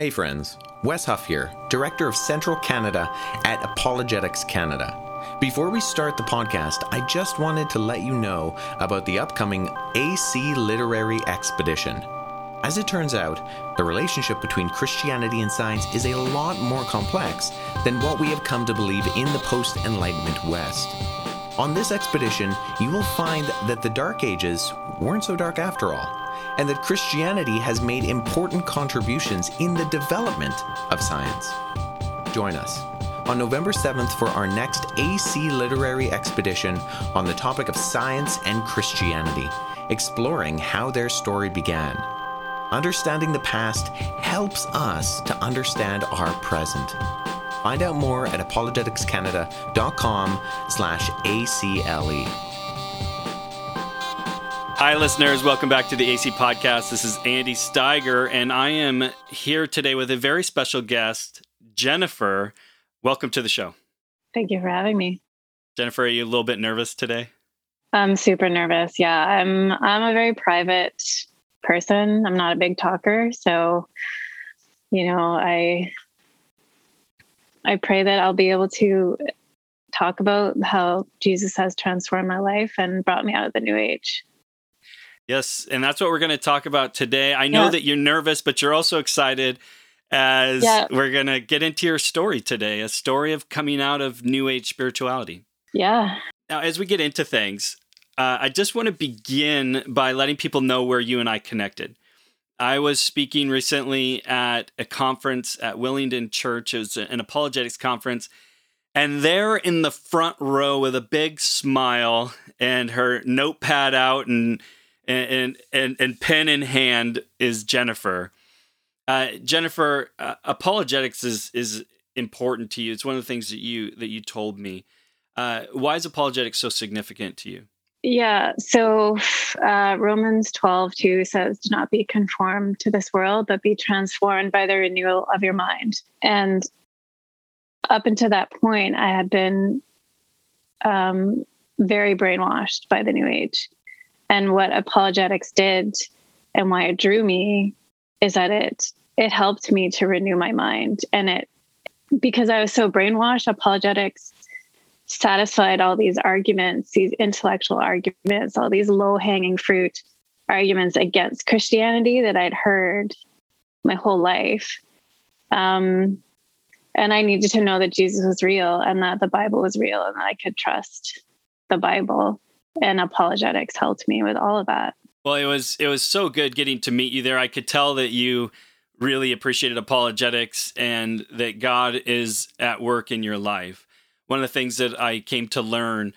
Hey friends, Wes Huff here, Director of Central Canada at Apologetics Canada. Before we start the podcast, I just wanted to let you know about the upcoming AC Literary Expedition. As it turns out, the relationship between Christianity and science is a lot more complex than what we have come to believe in the post Enlightenment West. On this expedition, you will find that the Dark Ages weren't so dark after all, and that Christianity has made important contributions in the development of science. Join us on November 7th for our next AC Literary Expedition on the topic of science and Christianity, exploring how their story began. Understanding the past helps us to understand our present. Find out more at apologeticscanada.com slash ACLE. Hi, listeners. Welcome back to the AC Podcast. This is Andy Steiger, and I am here today with a very special guest, Jennifer. Welcome to the show. Thank you for having me. Jennifer, are you a little bit nervous today? I'm super nervous. Yeah, I'm I'm a very private person. I'm not a big talker, so you know, I I pray that I'll be able to talk about how Jesus has transformed my life and brought me out of the new age. Yes, and that's what we're going to talk about today. I know Yeah. that you're nervous, but you're also excited as Yeah. we're going to get into your story today, a story of coming out of new age spirituality. Yeah. Now, as we get into things, uh, I just want to begin by letting people know where you and I connected. I was speaking recently at a conference at Willingdon Church. It was an apologetics conference. And there in the front row with a big smile and her notepad out and and and, and pen in hand is Jennifer. Uh, Jennifer, uh, apologetics is is important to you. It's one of the things that you that you told me. Uh, why is apologetics so significant to you? Yeah. So uh, Romans 12, 2 says, Do not be conformed to this world, but be transformed by the renewal of your mind. And up until that point, I had been um, very brainwashed by the new age. And what apologetics did and why it drew me is that it it helped me to renew my mind. And it because I was so brainwashed, apologetics satisfied all these arguments, these intellectual arguments, all these low hanging fruit arguments against Christianity that I'd heard my whole life. Um, and I needed to know that Jesus was real and that the Bible was real and that I could trust the Bible. And apologetics helped me with all of that. Well, it was it was so good getting to meet you there. I could tell that you really appreciated apologetics and that God is at work in your life. One of the things that I came to learn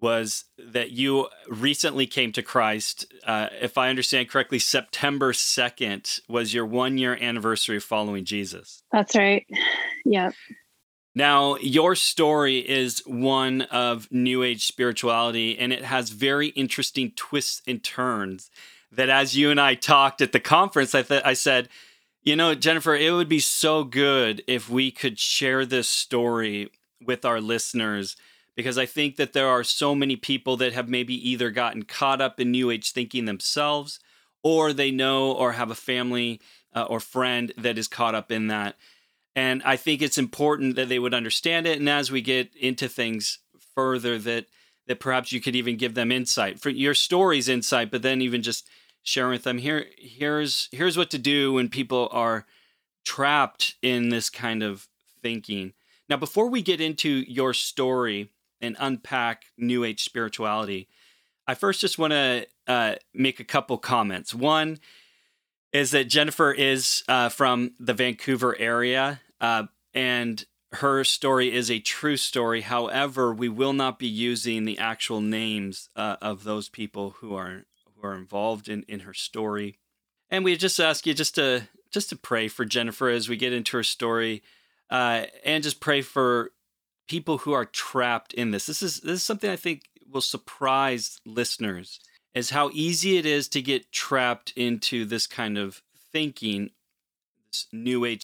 was that you recently came to Christ. Uh, if I understand correctly, September 2nd was your one year anniversary of following Jesus. That's right. Yep. Now, your story is one of New Age spirituality, and it has very interesting twists and turns. That, as you and I talked at the conference, I, th- I said, you know, Jennifer, it would be so good if we could share this story with our listeners because I think that there are so many people that have maybe either gotten caught up in New Age thinking themselves, or they know or have a family uh, or friend that is caught up in that. And I think it's important that they would understand it. And as we get into things further, that that perhaps you could even give them insight for your story's insight, but then even just sharing with them here here's here's what to do when people are trapped in this kind of thinking. Now, before we get into your story and unpack New Age spirituality, I first just want to uh, make a couple comments. One is that Jennifer is uh, from the Vancouver area, uh, and her story is a true story. However, we will not be using the actual names uh, of those people who are who are involved in, in her story. And we just ask you just to just to pray for Jennifer as we get into her story, uh, and just pray for people who are trapped in this. This is this is something I think will surprise listeners is how easy it is to get trapped into this kind of thinking, this new age.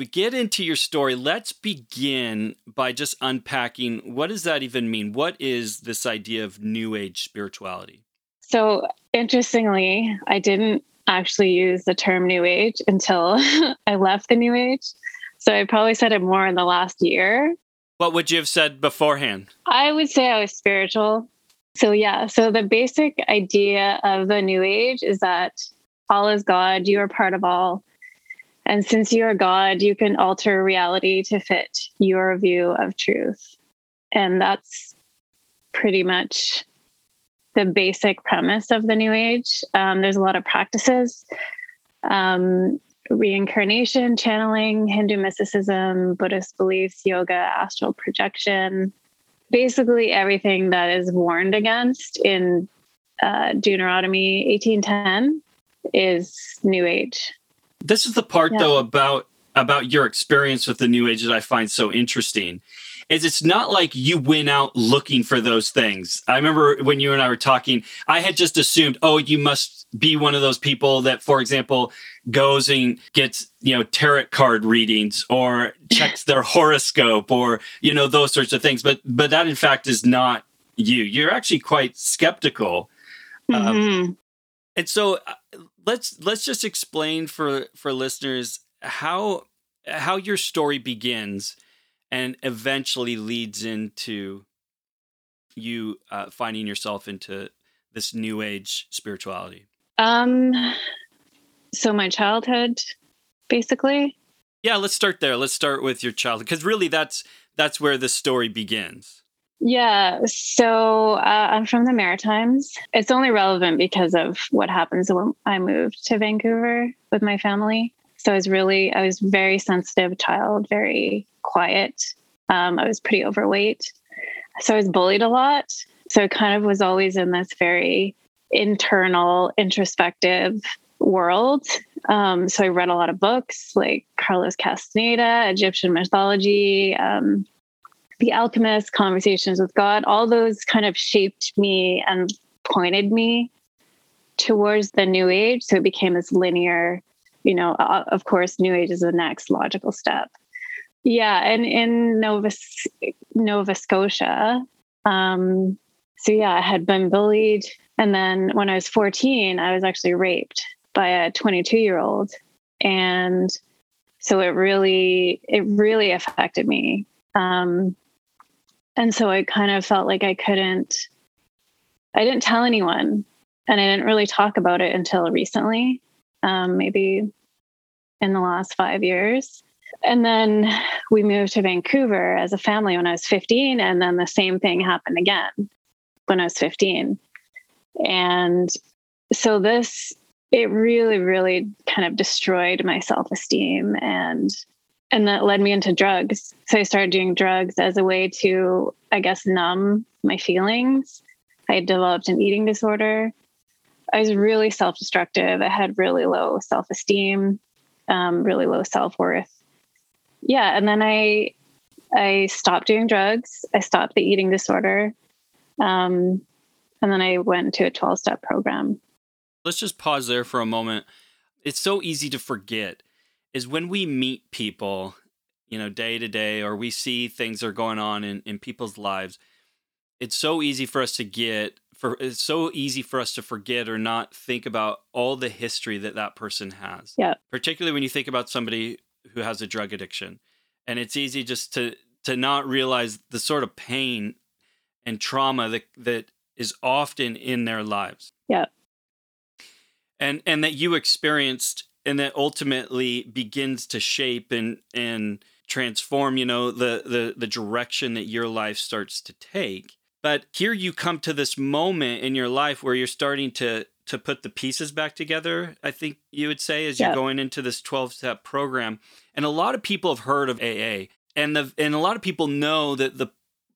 We get into your story, let's begin by just unpacking what does that even mean? What is this idea of new age spirituality? So interestingly, I didn't actually use the term New Age until I left the New Age. So I probably said it more in the last year. What would you have said beforehand? I would say I was spiritual. So, yeah, so the basic idea of the New Age is that all is God, you are part of all. And since you are God, you can alter reality to fit your view of truth. And that's pretty much the basic premise of the New Age. Um, there's a lot of practices um, reincarnation, channeling, Hindu mysticism, Buddhist beliefs, yoga, astral projection, basically everything that is warned against in uh, Deuteronomy 1810 is New Age. This is the part, yeah. though, about about your experience with the New Age that I find so interesting is it's not like you went out looking for those things. I remember when you and I were talking, I had just assumed, oh, you must be one of those people that, for example, goes and gets, you know, tarot card readings or checks their horoscope or, you know, those sorts of things. But but that in fact is not you. You're actually quite skeptical. Um, mm-hmm. Um, and so uh, let's let's just explain for for listeners how how your story begins and eventually leads into you uh, finding yourself into this new age spirituality? Um, so my childhood, basically. Yeah, let's start there. Let's start with your childhood, because really, that's that's where the story begins. Yeah, so uh, I'm from the Maritimes. It's only relevant because of what happens when I moved to Vancouver with my family. So I was really, I was very sensitive child, very quiet. Um, I was pretty overweight. So I was bullied a lot. So it kind of was always in this very internal, introspective world. Um, so I read a lot of books like Carlos Castaneda, Egyptian mythology, um, The Alchemist, Conversations with God. All those kind of shaped me and pointed me towards the New Age. So it became this linear, you know, uh, of course, New Age is the next logical step. Yeah, and in Nova Nova Scotia, um, so yeah, I had been bullied, and then when I was 14, I was actually raped by a 22 year old, and so it really it really affected me. Um, and so I kind of felt like I couldn't, I didn't tell anyone, and I didn't really talk about it until recently, um, maybe in the last five years. And then we moved to Vancouver as a family when I was 15. And then the same thing happened again when I was 15. And so this, it really, really kind of destroyed my self esteem and and that led me into drugs. So I started doing drugs as a way to, I guess, numb my feelings. I had developed an eating disorder. I was really self destructive. I had really low self esteem, um, really low self worth yeah, and then I I stopped doing drugs. I stopped the eating disorder. Um, and then I went to a 12 step program. Let's just pause there for a moment. It's so easy to forget is when we meet people, you know, day to day, or we see things are going on in, in people's lives, it's so easy for us to get for it's so easy for us to forget or not think about all the history that that person has. Yeah. Particularly when you think about somebody who has a drug addiction and it's easy just to to not realize the sort of pain and trauma that that is often in their lives yeah and and that you experienced and that ultimately begins to shape and and transform you know the the the direction that your life starts to take but here you come to this moment in your life where you're starting to to put the pieces back together, I think you would say, as you're going into this 12 step program. And a lot of people have heard of AA. And the and a lot of people know that the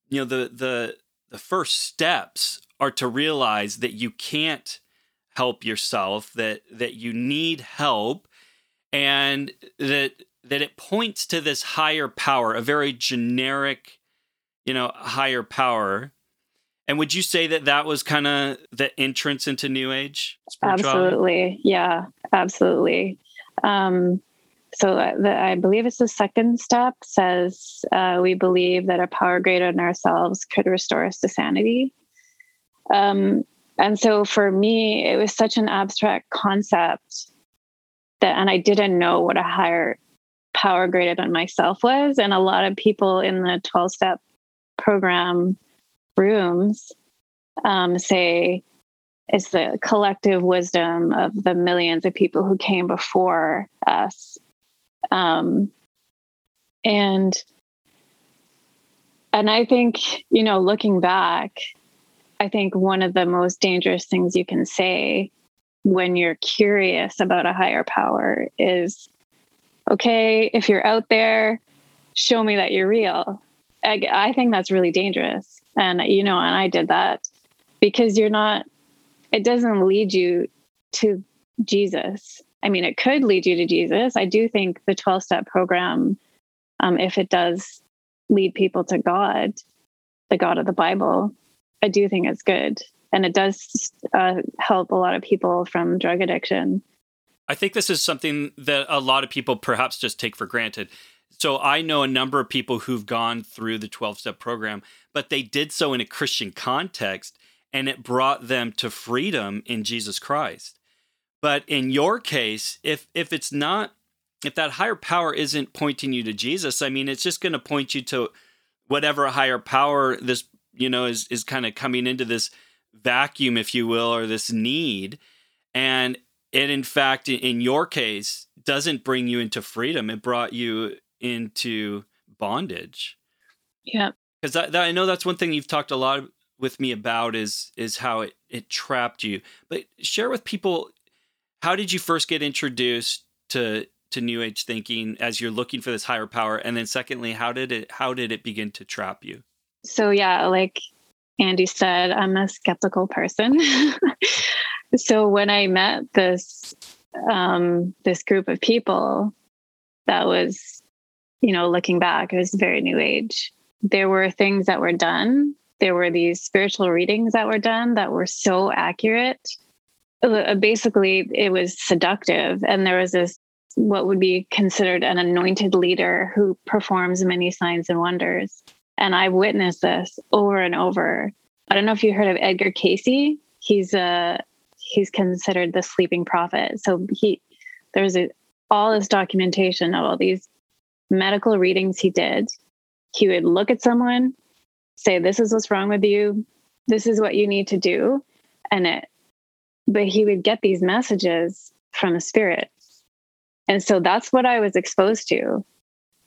you know the the the first steps are to realize that you can't help yourself, that that you need help, and that that it points to this higher power, a very generic, you know, higher power and would you say that that was kind of the entrance into New Age? Absolutely. Yeah, absolutely. Um, so uh, the, I believe it's the second step says uh, we believe that a power greater than ourselves could restore us to sanity. Um, And so for me, it was such an abstract concept that, and I didn't know what a higher power greater than myself was. And a lot of people in the 12 step program rooms um, say it's the collective wisdom of the millions of people who came before us. Um, and and I think, you know, looking back, I think one of the most dangerous things you can say when you're curious about a higher power is okay, if you're out there, show me that you're real. I, I think that's really dangerous. And, you know, and I did that because you're not, it doesn't lead you to Jesus. I mean, it could lead you to Jesus. I do think the 12 step program, um, if it does lead people to God, the God of the Bible, I do think it's good. And it does uh, help a lot of people from drug addiction. I think this is something that a lot of people perhaps just take for granted. So I know a number of people who've gone through the 12 step program, but they did so in a Christian context and it brought them to freedom in Jesus Christ. But in your case, if if it's not if that higher power isn't pointing you to Jesus, I mean it's just going to point you to whatever higher power this you know is is kind of coming into this vacuum if you will or this need. And it in fact in your case doesn't bring you into freedom. It brought you into bondage. Yeah. Because I, I know that's one thing you've talked a lot with me about is is how it it trapped you. But share with people how did you first get introduced to to new age thinking as you're looking for this higher power? And then secondly how did it how did it begin to trap you so yeah like andy said i'm a skeptical person so when I met this um, this group of people, that was, you know, looking back, it was very new age. There were things that were done. There were these spiritual readings that were done that were so accurate. Uh, basically, it was seductive, and there was this what would be considered an anointed leader who performs many signs and wonders. And I've witnessed this over and over. I don't know if you heard of Edgar Cayce. He's a he's considered the sleeping prophet. So he there's a, all this documentation of all these medical readings he did. He would look at someone, say, "This is what's wrong with you. This is what you need to do," and it. But he would get these messages from the spirit, and so that's what I was exposed to,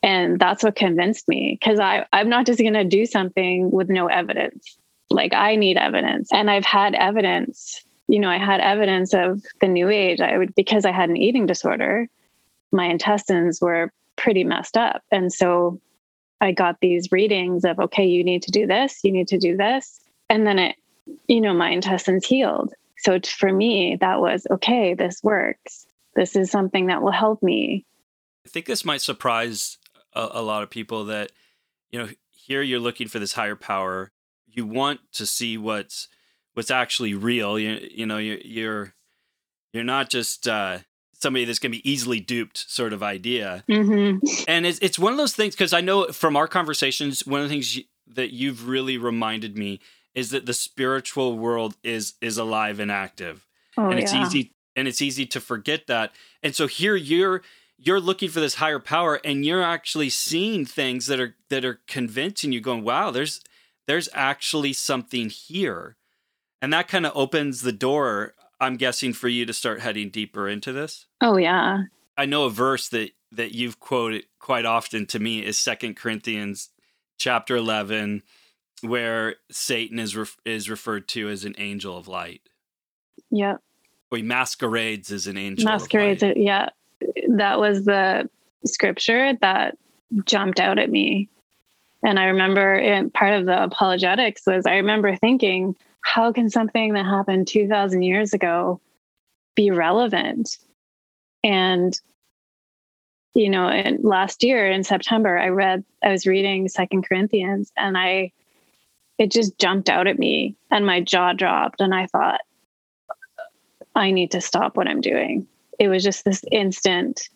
and that's what convinced me. Because I I'm not just going to do something with no evidence. Like I need evidence, and I've had evidence you know, I had evidence of the new age. I would, because I had an eating disorder, my intestines were pretty messed up. And so I got these readings of, okay, you need to do this, you need to do this. And then it, you know, my intestines healed. So for me, that was, okay, this works. This is something that will help me. I think this might surprise a, a lot of people that, you know, here you're looking for this higher power. You want to see what's what's actually real. You you know you're you're you're not just uh, somebody that's going to be easily duped sort of idea. Mm-hmm. And it's it's one of those things because I know from our conversations, one of the things you, that you've really reminded me is that the spiritual world is is alive and active, oh, and it's yeah. easy and it's easy to forget that. And so here you're you're looking for this higher power and you're actually seeing things that are that are convincing you going wow there's there's actually something here and that kind of opens the door, I'm guessing, for you to start heading deeper into this. Oh, yeah. I know a verse that, that you've quoted quite often to me is Second Corinthians chapter 11, where Satan is, ref- is referred to as an angel of light. Yep. Or he masquerades as an angel. Masquerades, yeah. That was the scripture that jumped out at me. And I remember in part of the apologetics was I remember thinking, how can something that happened 2000 years ago be relevant and you know and last year in september i read i was reading second corinthians and i it just jumped out at me and my jaw dropped and i thought i need to stop what i'm doing it was just this instant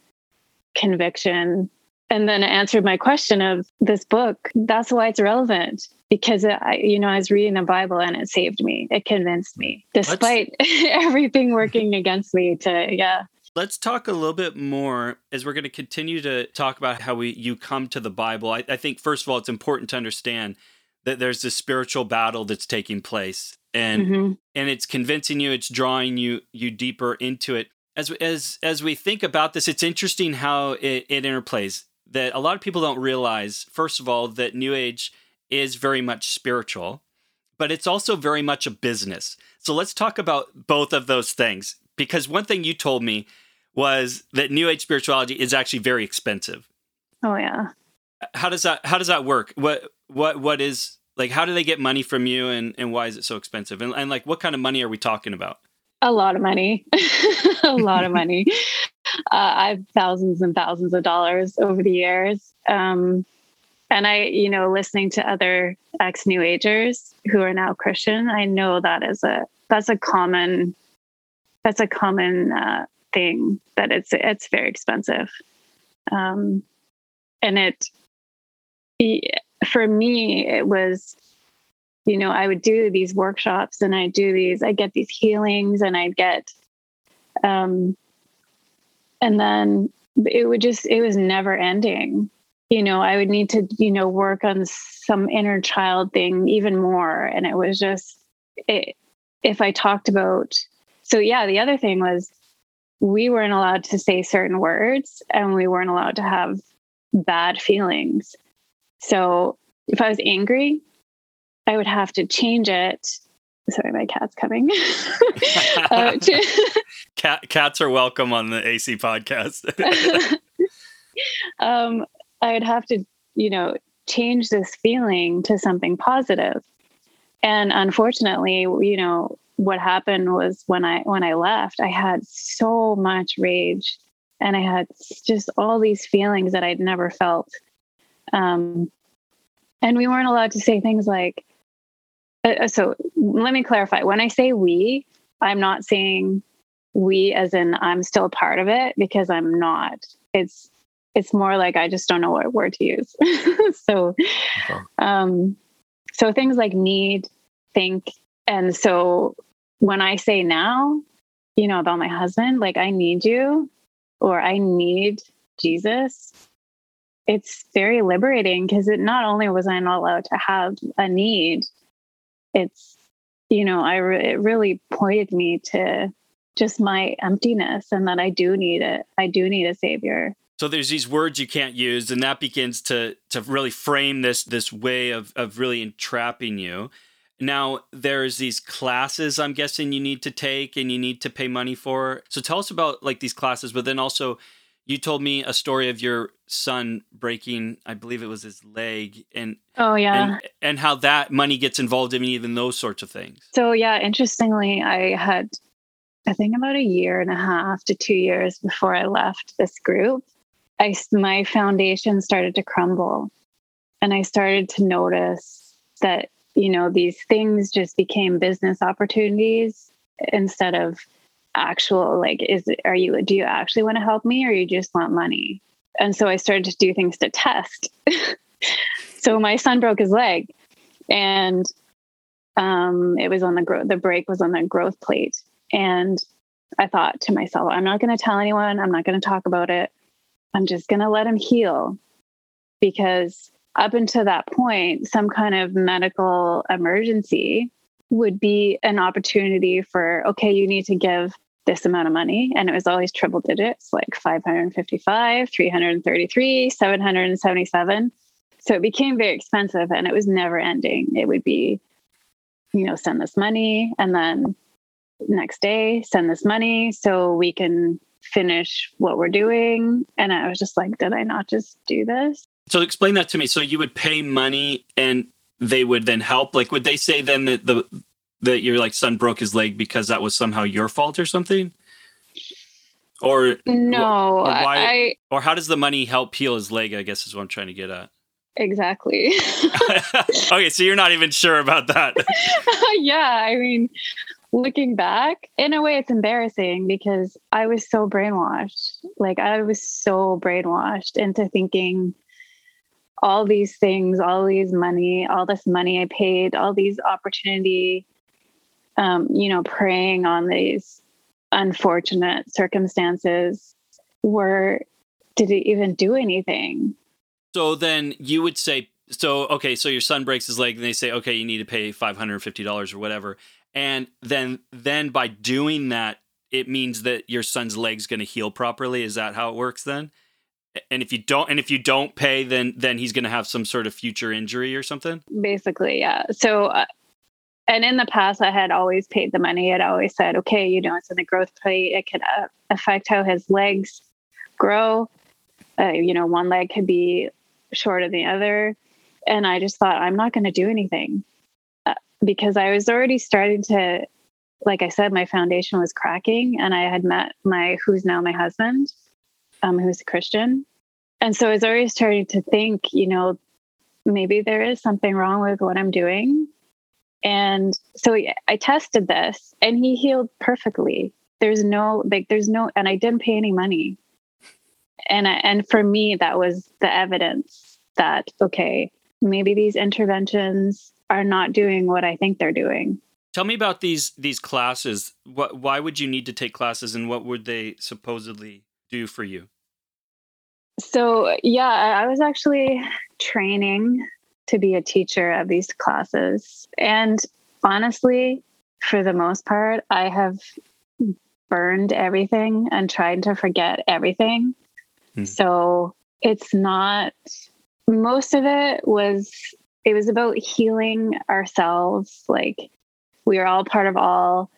conviction and then it answered my question of this book. That's why it's relevant because it, I, you know, I was reading the Bible and it saved me. It convinced me, despite everything working against me. To yeah. Let's talk a little bit more as we're going to continue to talk about how we you come to the Bible. I, I think first of all, it's important to understand that there's this spiritual battle that's taking place, and mm-hmm. and it's convincing you, it's drawing you you deeper into it. As as as we think about this, it's interesting how it, it interplays. That a lot of people don't realize, first of all, that New Age is very much spiritual, but it's also very much a business. So let's talk about both of those things. Because one thing you told me was that New Age spirituality is actually very expensive. Oh yeah. How does that how does that work? What what what is like how do they get money from you and, and why is it so expensive? And, and like what kind of money are we talking about? A lot of money. a lot of money. Uh, I've thousands and thousands of dollars over the years. Um, and I, you know, listening to other ex New Agers who are now Christian, I know that is a that's a common that's a common uh, thing that it's it's very expensive, um, and it for me it was, you know, I would do these workshops and I'd do these I get these healings and I'd get, um, and then it would just it was never ending you know, I would need to, you know, work on some inner child thing even more. And it was just, it, if I talked about, so yeah, the other thing was we weren't allowed to say certain words and we weren't allowed to have bad feelings. So if I was angry, I would have to change it. Sorry, my cat's coming. uh, to- Cat, cats are welcome on the AC podcast. um, I would have to, you know, change this feeling to something positive. And unfortunately, you know, what happened was when I when I left, I had so much rage and I had just all these feelings that I'd never felt. Um, and we weren't allowed to say things like uh, uh so let me clarify when i say we i'm not saying we as in i'm still a part of it because i'm not it's it's more like I just don't know what word to use. so, okay. um, so things like need, think, and so when I say now, you know, about my husband, like I need you, or I need Jesus. It's very liberating because it not only was I not allowed to have a need, it's you know, I re- it really pointed me to just my emptiness and that I do need it. I do need a savior. So there's these words you can't use, and that begins to to really frame this this way of of really entrapping you. Now there's these classes I'm guessing you need to take and you need to pay money for. So tell us about like these classes, but then also you told me a story of your son breaking, I believe it was his leg, and oh yeah, and, and how that money gets involved in even those sorts of things. So yeah, interestingly, I had I think about a year and a half to two years before I left this group. I my foundation started to crumble, and I started to notice that you know these things just became business opportunities instead of actual like is are you do you actually want to help me or you just want money? And so i started to do things to test. So my son broke his leg and um, it was on the growth the break was on the growth plate. And i thought to myself i'm not going to tell anyone i'm not going to talk about it. I'm just going to let him heal. Because up until that point, some kind of medical emergency would be an opportunity for, okay, you need to give this amount of money. And it was always triple digits, like 555, 333, 777. So it became very expensive and it was never ending. It would be, you know, send this money and then next day, send this money so we can finish what we're doing. And I was just like, did I not just do this? So explain that to me. So you would pay money and they would then help. Like, would they say then that the that your like son broke his leg because that was somehow your fault or something? Or no, or why? I, or how does the money help heal his leg? I guess is what I'm trying to get at. Exactly. okay, so you're not even sure about that. yeah, I mean, looking back, in a way, it's embarrassing because I was so brainwashed. Like, I was so brainwashed into thinking all these things, all these money, all this money I paid, all these opportunity, um, you know, preying on these unfortunate circumstances were, did it even do anything? So then you would say, so, okay, so your son breaks his leg and they say, okay, you need to pay $550 or whatever. And then, then by doing that, it means that your son's leg's going to heal properly. Is that how it works then? And if you don't and if you don't pay then then he's going to have some sort of future injury or something? Basically yeah. So uh, and in the past i had always paid the money. I'd always said okay you know it's in the growth plate. It could uh, affect how his legs grow. Uh, you know one leg could be shorter than the other. And i just thought i'm not going to do anything. Uh, because i was already starting to like i said my foundation was cracking and i had met my who's now my husband um, who's a Christian. And so I was always starting to think, you know, maybe there is something wrong with what I'm doing. And so I tested this and he healed perfectly. There's no, like, there's no, and I didn't pay any money. And, I, and for me, that was the evidence that, okay, maybe these interventions are not doing what I think they're doing. Tell me about these these classes. What why would you need to take classes and what would they supposedly do for you? So, yeah, I was actually training to be a teacher of these classes. And honestly, for the most part, I have burned everything and tried to forget everything. Hmm. So, it's not, most of it was, it was about healing ourselves. Like, we are all part of all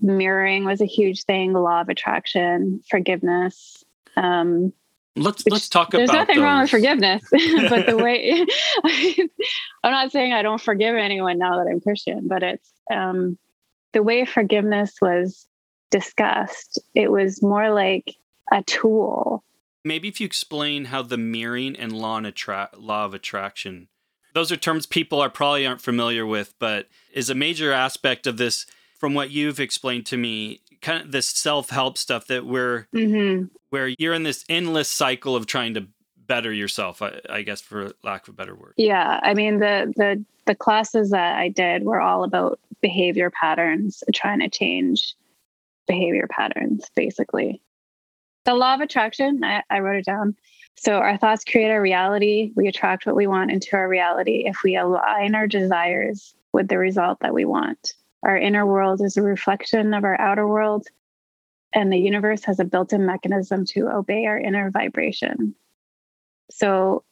mirroring was a huge thing law of attraction forgiveness um, let's let's talk there's about nothing those. wrong with forgiveness but the way i'm not saying i don't forgive anyone now that i'm christian but it's um, the way forgiveness was discussed it was more like a tool maybe if you explain how the mirroring and law, and attra- law of attraction those are terms people are probably aren't familiar with but is a major aspect of this from what you've explained to me, kind of this self-help stuff that we're mm-hmm. where you're in this endless cycle of trying to better yourself, I, I, guess for lack of a better word. Yeah. I mean the the the classes that I did were all about behavior patterns, trying to change behavior patterns, basically. The law of attraction, I, I wrote it down. So our thoughts create our reality. We attract what we want into our reality if we align our desires with the result that we want. Our inner world is a reflection of our outer world, and the universe has a built in mechanism to obey our inner vibration. So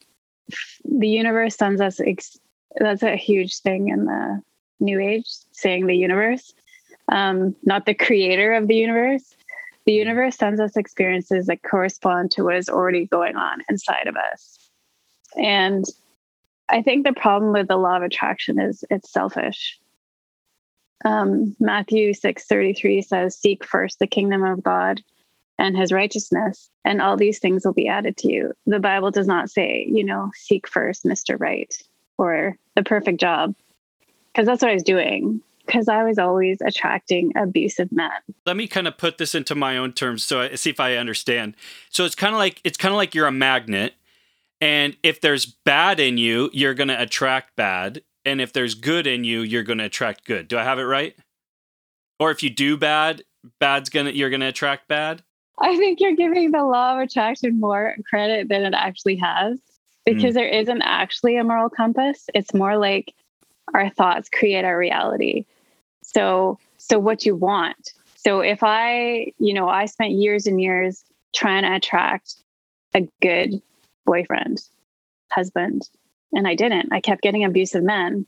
the universe sends us, ex- that's a huge thing in the new age, saying the universe, um, not the creator of the universe. The universe sends us experiences that correspond to what is already going on inside of us. And I think the problem with the law of attraction is it's selfish um, Matthew 6:33 says, "Seek first the kingdom of God and his righteousness, and all these things will be added to you." The Bible does not say, you know, seek first Mr. Right or the perfect job, because that's what I was doing. Because I was always attracting abusive men. Let me kind of put this into my own terms, so I see if I understand. So it's kind of like it's kind of like you're a magnet, and if there's bad in you, you're going to attract bad and if there's good in you, you're going to attract good. Do I have it right? Or if you do bad, bad's gonna you're gonna attract bad. I think you're giving the law of attraction more credit than it actually has because mm. there isn't actually a moral compass. It's more like our thoughts create our reality. So, so what you want. So if I, you know, I spent years and years trying to attract a good boyfriend, husband, and I didn't. I kept getting abusive men.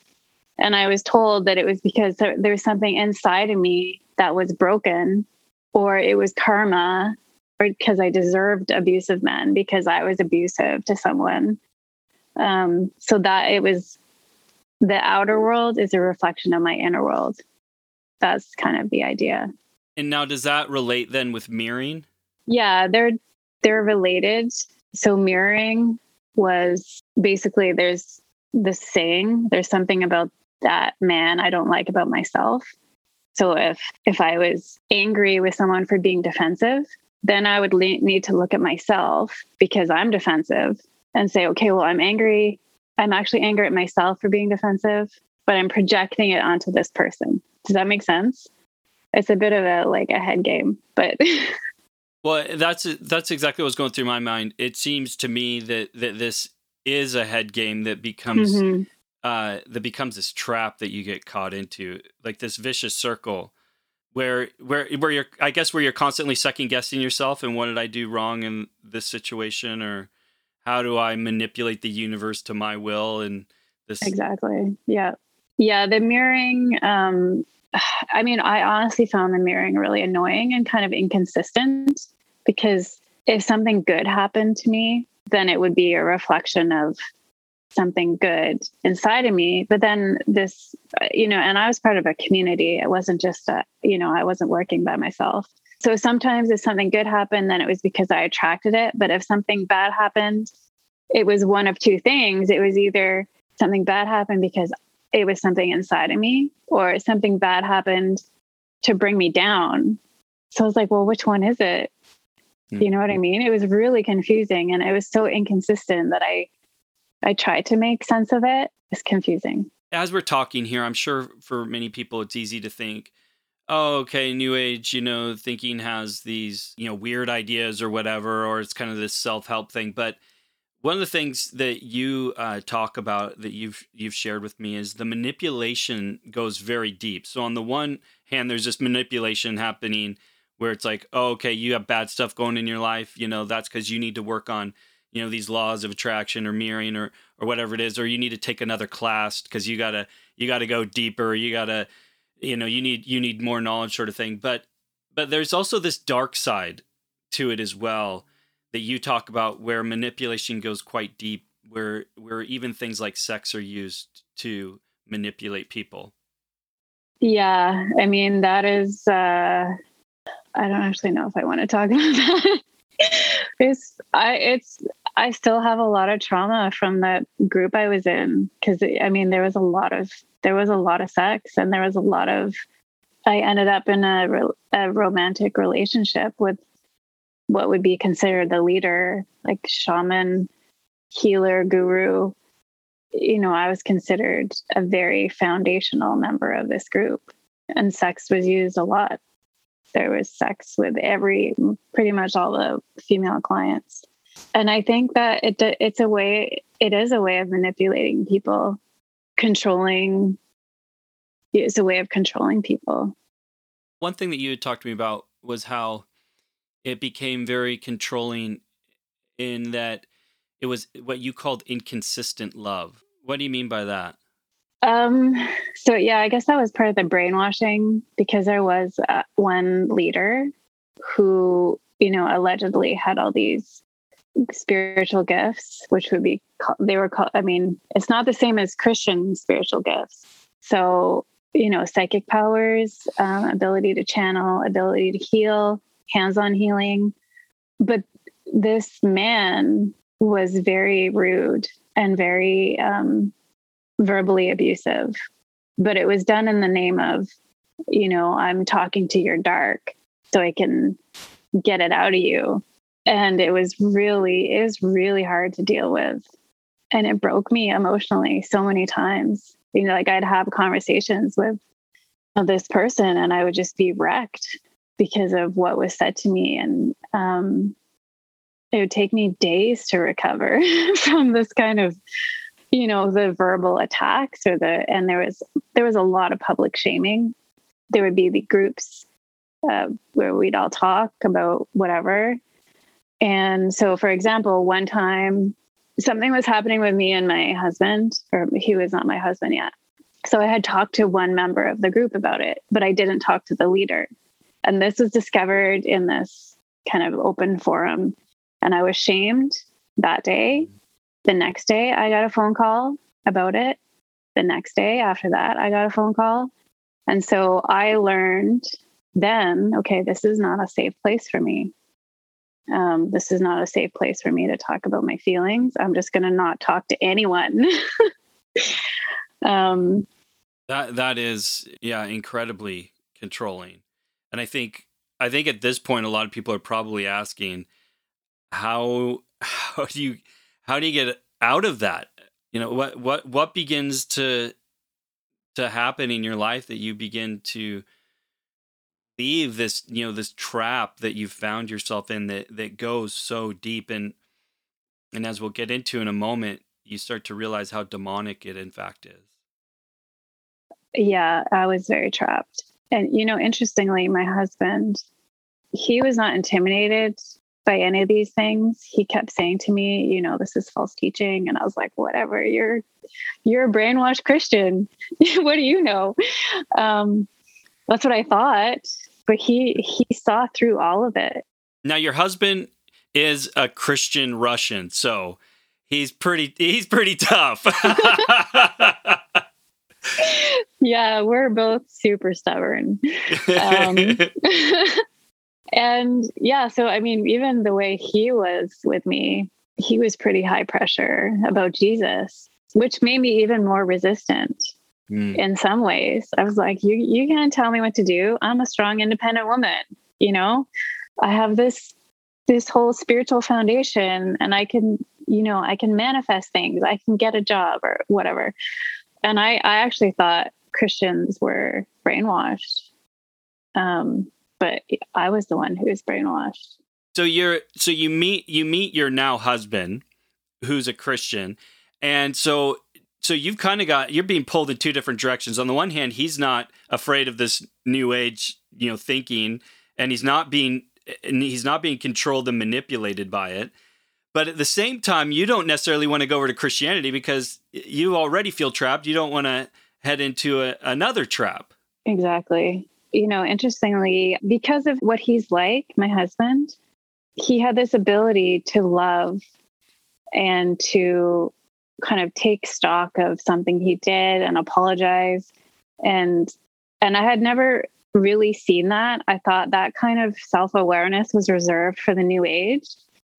And I was told that it was because there, there was something inside of me that was broken, or it was karma, or because I deserved abusive men because I was abusive to someone. Um, so that it was the outer world is a reflection of my inner world. That's kind of the idea. And now, does that relate then with mirroring? Yeah, they're they're related. So mirroring was basically there's this saying, there's something about that man I don't like about myself. So if if I was angry with someone for being defensive, then I would le- need to look at myself because I'm defensive and say, okay, well, I'm angry. I'm actually angry at myself for being defensive, but I'm projecting it onto this person. Does that make sense? It's a bit of a like a head game, but well, that's that's exactly what's going through my mind. It seems to me that that this is a head game that becomes mm-hmm. uh, that becomes this trap that you get caught into, like this vicious circle where where where you're I guess where you're constantly second guessing yourself and what did I do wrong in this situation or how do I manipulate the universe to my will and this Exactly. Yeah. Yeah, the mirroring um I mean, I honestly found the mirroring really annoying and kind of inconsistent because if something good happened to me, then it would be a reflection of something good inside of me. But then this you know and i was part of a community. It wasn't just a you know i wasn't working by myself. So sometimes if something good happened then it was because i attracted it. But if something bad happened it was one of two things. It was either something bad happened because it was something inside of me or something bad happened to bring me down so i was like well which one is it mm-hmm. you know what i mean it was really confusing and it was so inconsistent that i I tried to make sense of it. It's confusing. As we're talking here, I'm sure for many people it's easy to think, oh, okay, New Age, you know, thinking has these, you know, weird ideas or whatever, or it's kind of this self help thing. But one of the things that you uh, talk about that you've you've shared with me is the manipulation goes very deep. So on the one hand, there's this manipulation happening where it's like, oh, okay, you have bad stuff going in your life. You know, that's because you need to work on you know these laws of attraction or mirroring or or whatever it is or you need to take another class because you gotta you gotta go deeper you gotta you know you need you need more knowledge sort of thing but but there's also this dark side to it as well that you talk about where manipulation goes quite deep where where even things like sex are used to manipulate people? Yeah i mean that is uh i don't actually know if i want to talk about that. It's I it's I still have a lot of trauma from that group I was in because I mean there was a lot of there was a lot of sex and there was a lot of I ended up in a, a romantic relationship with what would be considered the leader like shaman healer guru. You know I was considered a very foundational member of this group and sex was used a lot. There was sex with every pretty much all the female clients. And i think that it it's a way it is a way of manipulating people controlling it's a way of controlling people. One thing that you had talked to me about was how it became very controlling in that it was what you called inconsistent love what do you mean by that um, so yeah, I guess that was part of the brainwashing because there was uh, one leader who, you know, allegedly had all these spiritual gifts, which would be they were called. I mean, it's not the same as Christian spiritual gifts. So you know, psychic powers, um, ability to channel, ability to heal, hands-on healing, but this man was very rude and very um, verbally abusive, but it was done in the name of, you know, I'm talking to your dark so I can get it out of you. And it was really, it was really hard to deal with. And it broke me emotionally so many times. You know, like I'd have conversations with this person and I would just be wrecked because of what was said to me. And um, it would take me days to recover from this kind of you know the verbal attacks or the and there was there was a lot of public shaming. There would be the groups uh, where we'd all talk about whatever. And so for example one time something was happening with me and my husband or he was not my husband yet. So i had talked to one member of the group about it but i didn't talk to the leader and this was discovered in this kind of open forum and i was shamed that day the next day, I got a phone call about it. The next day after that, I got a phone call. And so I learned then, okay, this is not a safe place for me. Um, this is not a safe place for me to talk about my feelings. I'm just going to not talk to anyone. um, that that is, yeah, incredibly controlling. And I think I think at this point a lot of people are probably asking how how do you how do you get out of that? You know, what what what begins to to happen in your life that you begin to leave this, you know, this trap that you've found yourself in that that goes so deep and and as we'll get into in a moment, you start to realize how demonic it in fact is. Yeah, I was very trapped. And, you know, interestingly, my husband, he was not intimidated by any of these things. He kept saying to me, you know, this is false teaching. And I was like, whatever, you're, you're a brainwashed Christian. what do you know? Um, that's what I thought. But he, he saw through all of it. Now, your husband is a Christian Russian. So he's pretty, he's pretty tough. yeah, we're both super stubborn. Um, and yeah, so I mean, even the way he was with me, he was pretty high pressure about Jesus, which made me even more resistant mm. in some ways. I was like, you you can't tell me what to do. I'm a strong, independent woman. You know, I have this this whole spiritual foundation, and I can, you know, I can manifest things. I can get a job or whatever. And I I actually thought Christians were brainwashed. Um, but I was the one who was brainwashed. So you're so you meet you meet your now husband, who's a Christian, and so so you've kind of got you're being pulled in two different directions. On the one hand, he's not afraid of this new age, you know, thinking, and he's not being and he's not being controlled and manipulated by it. But at the same time, you don't necessarily want to go over to Christianity because you already feel trapped. You don't want to head into a, another trap. Exactly. You know, interestingly, because of what he's like, my husband, he had this ability to love and to kind of take stock of something he did and apologize and and I had never really seen that. I thought that kind of self-awareness was reserved for the new age.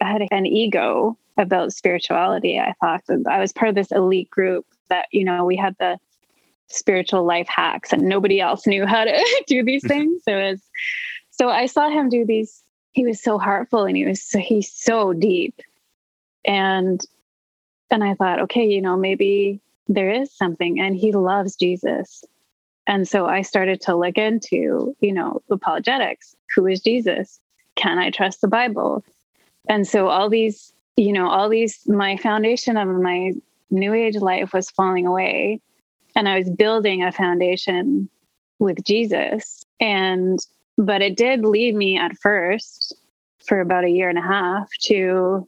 I had an ego about spirituality. I thought I was part of this elite group that, you know, we had the spiritual life hacks and nobody else knew how to do these mm-hmm. things. So it was, so I saw him do these. He was so heartful and he was so, he's so deep. And and I thought, okay, you know, maybe there is something and he loves Jesus. And so I started to look into, you know, apologetics. Who is Jesus? Can I trust the Bible? And so all these, you know, all these my foundation of my new age life was falling away and I was building a foundation with Jesus. And, but it did lead me at first for about a year and a half to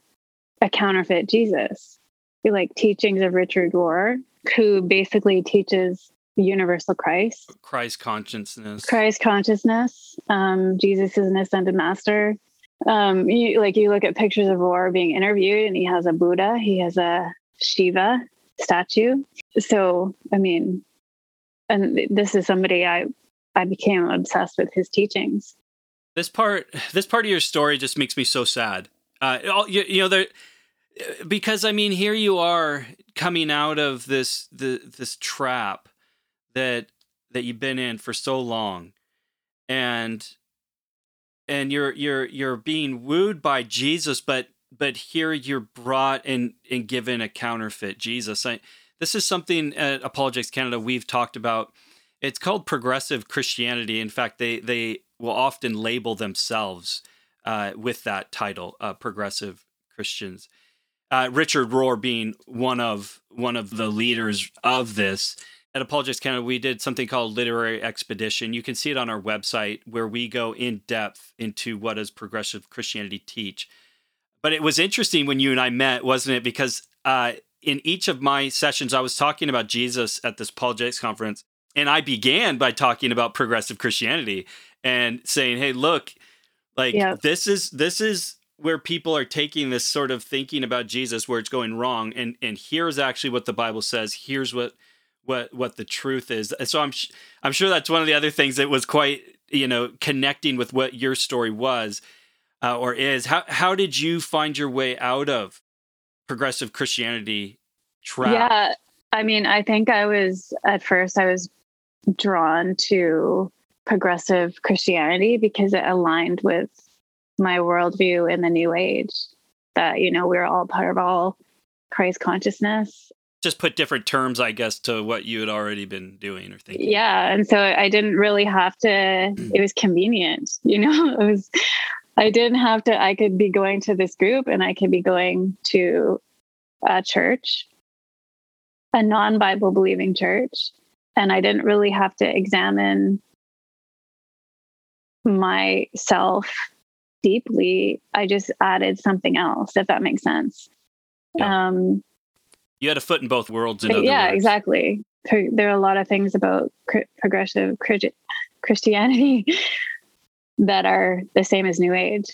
a counterfeit Jesus, like teachings of Richard Rohr, who basically teaches universal Christ, Christ consciousness, Christ consciousness. Um, Jesus is an ascended master. Um, you, like you look at pictures of Rohr being interviewed, and he has a Buddha, he has a Shiva, statue. So, I mean, and this is somebody I I became obsessed with his teachings. This part, this part of your story just makes me so sad. Uh, you, you know, there because I mean, here you are coming out of this the this trap that that you've been in for so long, and and you're you're you're being wooed by Jesus, but but here you're brought and and given a counterfeit Jesus. I, this is something at Apologetics Canada we've talked about. It's called progressive Christianity. In fact, they they will often label themselves uh, with that title, uh, progressive Christians. Uh, Richard Rohr being one of one of the leaders of this. At Apologetics Canada, we did something called Literary Expedition. You can see it on our website where we go in depth into what does progressive Christianity teach. But it was interesting when you and I met, wasn't it? Because uh, in each of my sessions, I was talking about Jesus at this apologetics conference, and I began by talking about progressive Christianity and saying, "Hey, look, like yeah. this is this is where people are taking this sort of thinking about Jesus where it's going wrong, and and here's actually what the Bible says. Here's what what what the truth is. So I'm I'm sure that's one of the other things that was quite you know connecting with what your story was uh, or is. How how did you find your way out of progressive Christianity trap? Yeah, I mean, I think I was at first I was drawn to progressive Christianity because it aligned with my worldview in the new age that, you know, we're all part of all Christ consciousness. Just put different terms, I guess, to what you had already been doing or thinking. Yeah. And so I didn't really have to, it was convenient, you know, it was, I didn't have to, I could be going to this group and I could be going to a church, a non Bible believing church. And I didn't really have to examine myself deeply. I just added something else, if that makes sense. Yeah. Um, you had a foot in both worlds. In yeah, words. exactly. There are a lot of things about progressive Christianity that are the same as New Age.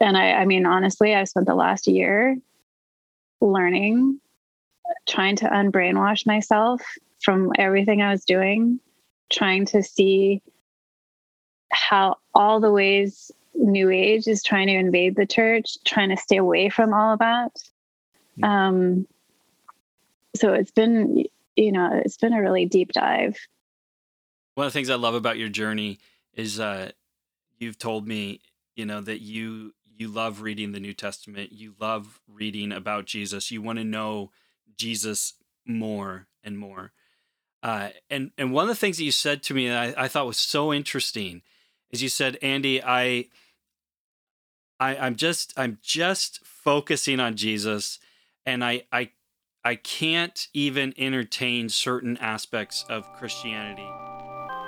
And I, I mean, honestly, I spent the last year learning, trying to unbrainwash myself from everything I was doing, trying to see how all the ways New Age is trying to invade the church, trying to stay away from all of that. Um, so it's been, you know, it's been a really deep dive. One of the things I love about your journey is uh, you've told me, you know, that you you love reading the New Testament, you love reading about Jesus, you want to know Jesus more and more. Uh, and and one of the things that you said to me that I, I thought was so interesting is you said, Andy, I, I I'm just I'm just focusing on Jesus, and I I I can't even entertain certain aspects of Christianity.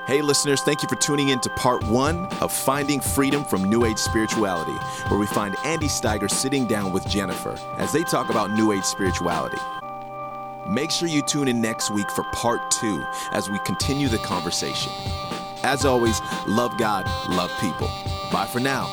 Hey, listeners, thank you for tuning in to part one of Finding Freedom from New Age Spirituality, where we find Andy Steiger sitting down with Jennifer as they talk about New Age spirituality. Make sure you tune in next week for part two as we continue the conversation. As always, love God, love people. Bye for now.